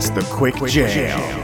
It's the Quick, Jam.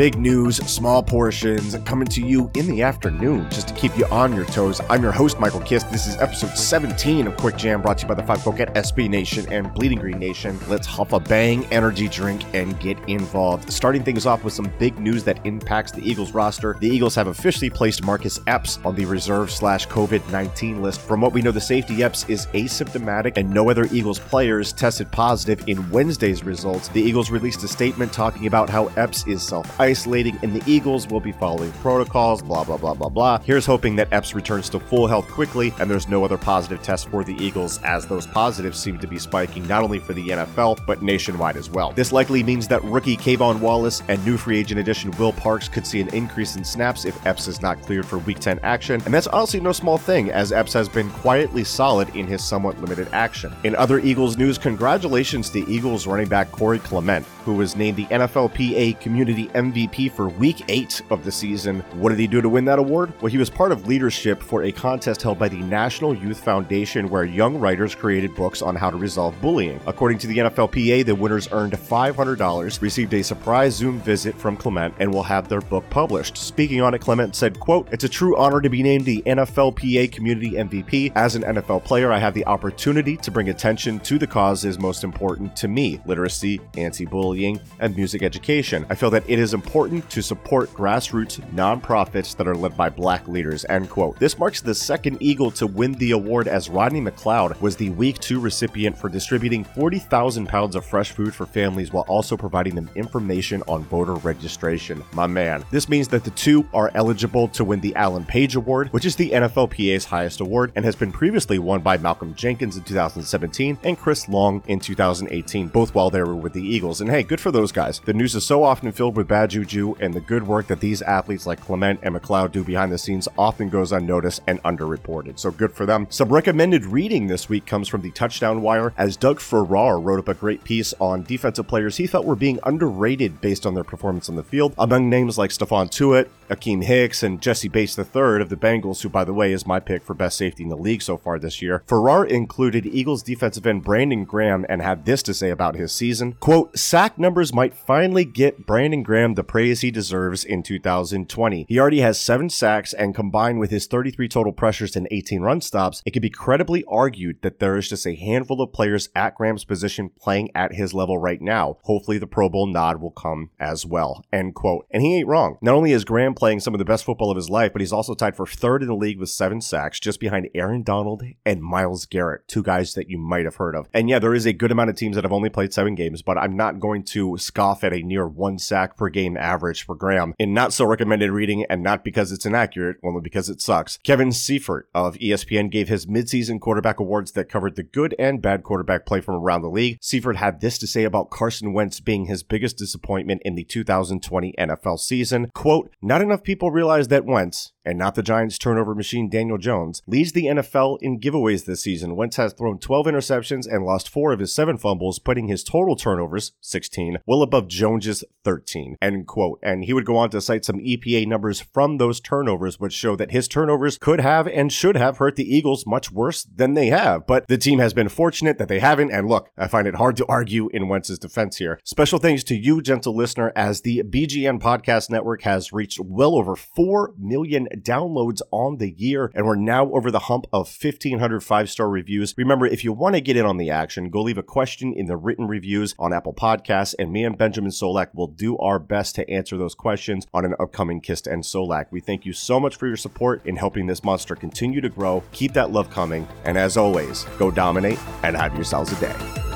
Big news, small portions, coming to you in the afternoon just to keep you on your toes. I'm your host, Michael Kist. This is episode 17 of Quick Jam brought to you by the Five Folk at SB Nation and Bleeding Green Nation. Let's huff a bang energy drink and get involved. Starting things off with some big news that impacts the Eagles roster. The Eagles have officially placed Marcus Epps on the reserve slash COVID 19 list. From what we know, the safety Epps is asymptomatic and no other Eagles players tested positive in Wednesday's results. The Eagles released a statement talking about how Epps is self isolating, and the Eagles will be following protocols, blah, blah, blah, blah, blah. Here's hoping that Epps returns to full health quickly, and there's no other positive test for the Eagles, as those positives seem to be spiking not only for the NFL, but nationwide as well. This likely means that rookie K'Von Wallace and new free agent addition Will Parks could see an increase in snaps if Epps is not cleared for Week 10 action, and that's honestly no small thing, as Epps has been quietly solid in his somewhat limited action. In other Eagles news, congratulations to Eagles running back Corey Clement, who was named the NFLPA Community MVP for Week 8 of the season. What did he do to win that award? Well, he was part of leadership for a contest held by the National Youth Foundation where young writers created books on how to resolve bullying. According to the NFLPA, the winners earned $500, received a surprise Zoom visit from Clement, and will have their book published. Speaking on it, Clement said, quote, It's a true honor to be named the NFLPA Community MVP. As an NFL player, I have the opportunity to bring attention to the causes most important to me, literacy, anti-bullying, and music education. I feel that it is important to support grassroots nonprofits that are led by black leaders, end quote. This marks the second Eagle to win the award as Rodney McLeod was the week two recipient for distributing 40,000 pounds of fresh food for families while also providing them information on voter registration. My man. This means that the two are eligible to win the Alan Page Award, which is the NFLPA's highest award and has been previously won by Malcolm Jenkins in 2017 and Chris Long in 2018, both while they were with the Eagles. And hey, good for those guys. The news is so often filled with bad juju, and the good work that these athletes like Clement and McLeod do behind the scenes often goes unnoticed and underreported. So good for them. Some recommended reading this week comes from the Touchdown Wire, as Doug Farrar wrote up a great piece on defensive players he felt were being underrated based on their performance on the field. Among names like Stephon Tuitt, Akiem Hicks, and Jessie Bates III of the Bengals, who, by the way, is my pick for best safety in the league so far this year. Farrar included Eagles defensive end Brandon Graham and had this to say about his season. Quote, sack numbers might finally get Brandon Graham the praise he deserves in 2020. He already has seven sacks, and combined with his 33 total pressures and 18 run stops, it can be credibly argued that there is just a handful of players at Graham's position playing at his level right now. Hopefully, the Pro Bowl nod will come as well. End quote. And he ain't wrong. Not only is Graham playing some of the best football of his life, but he's also tied for third in the league with seven sacks, just behind Aaron Donald and Myles Garrett, two guys that you might have heard of. And yeah, there is a good amount of teams that have only played seven games, but I'm not going to scoff at a near one sack per game average for Graham in not so recommended reading and not because it's inaccurate, only because it sucks. Kevin Seifert of ESPN gave his midseason quarterback awards that covered the good and bad quarterback play from around the league. Seifert had this to say about Carson Wentz being his biggest disappointment in the 2020 NFL season. Quote, not enough people realize that Wentz, and not the Giants turnover machine Daniel Jones, leads the NFL in giveaways this season. Wentz has thrown 12 interceptions and lost four of his seven fumbles, putting his total turnovers, 16, well above Jones's 13. End quote. And he would go on to cite some EPA numbers from those turnovers, which show that his turnovers could have and should have hurt the Eagles much worse than they have. But the team has been fortunate that they haven't. And look, I find it hard to argue in Wentz's defense here. Special thanks to you, gentle listener, as the BGN Podcast Network has reached well over 4 million downloads on the year, and we're now over the hump of 1,500 five star reviews. Remember, if you want to get in on the action, go leave a question in the written reviews on Apple Podcasts, and me and Benjamin Solak will do our best to answer those questions on an upcoming Kist and Solak. We thank you so much for your support in helping this monster continue to grow. Keep that love coming, and as always, go dominate and have yourselves a day.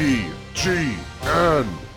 BGN.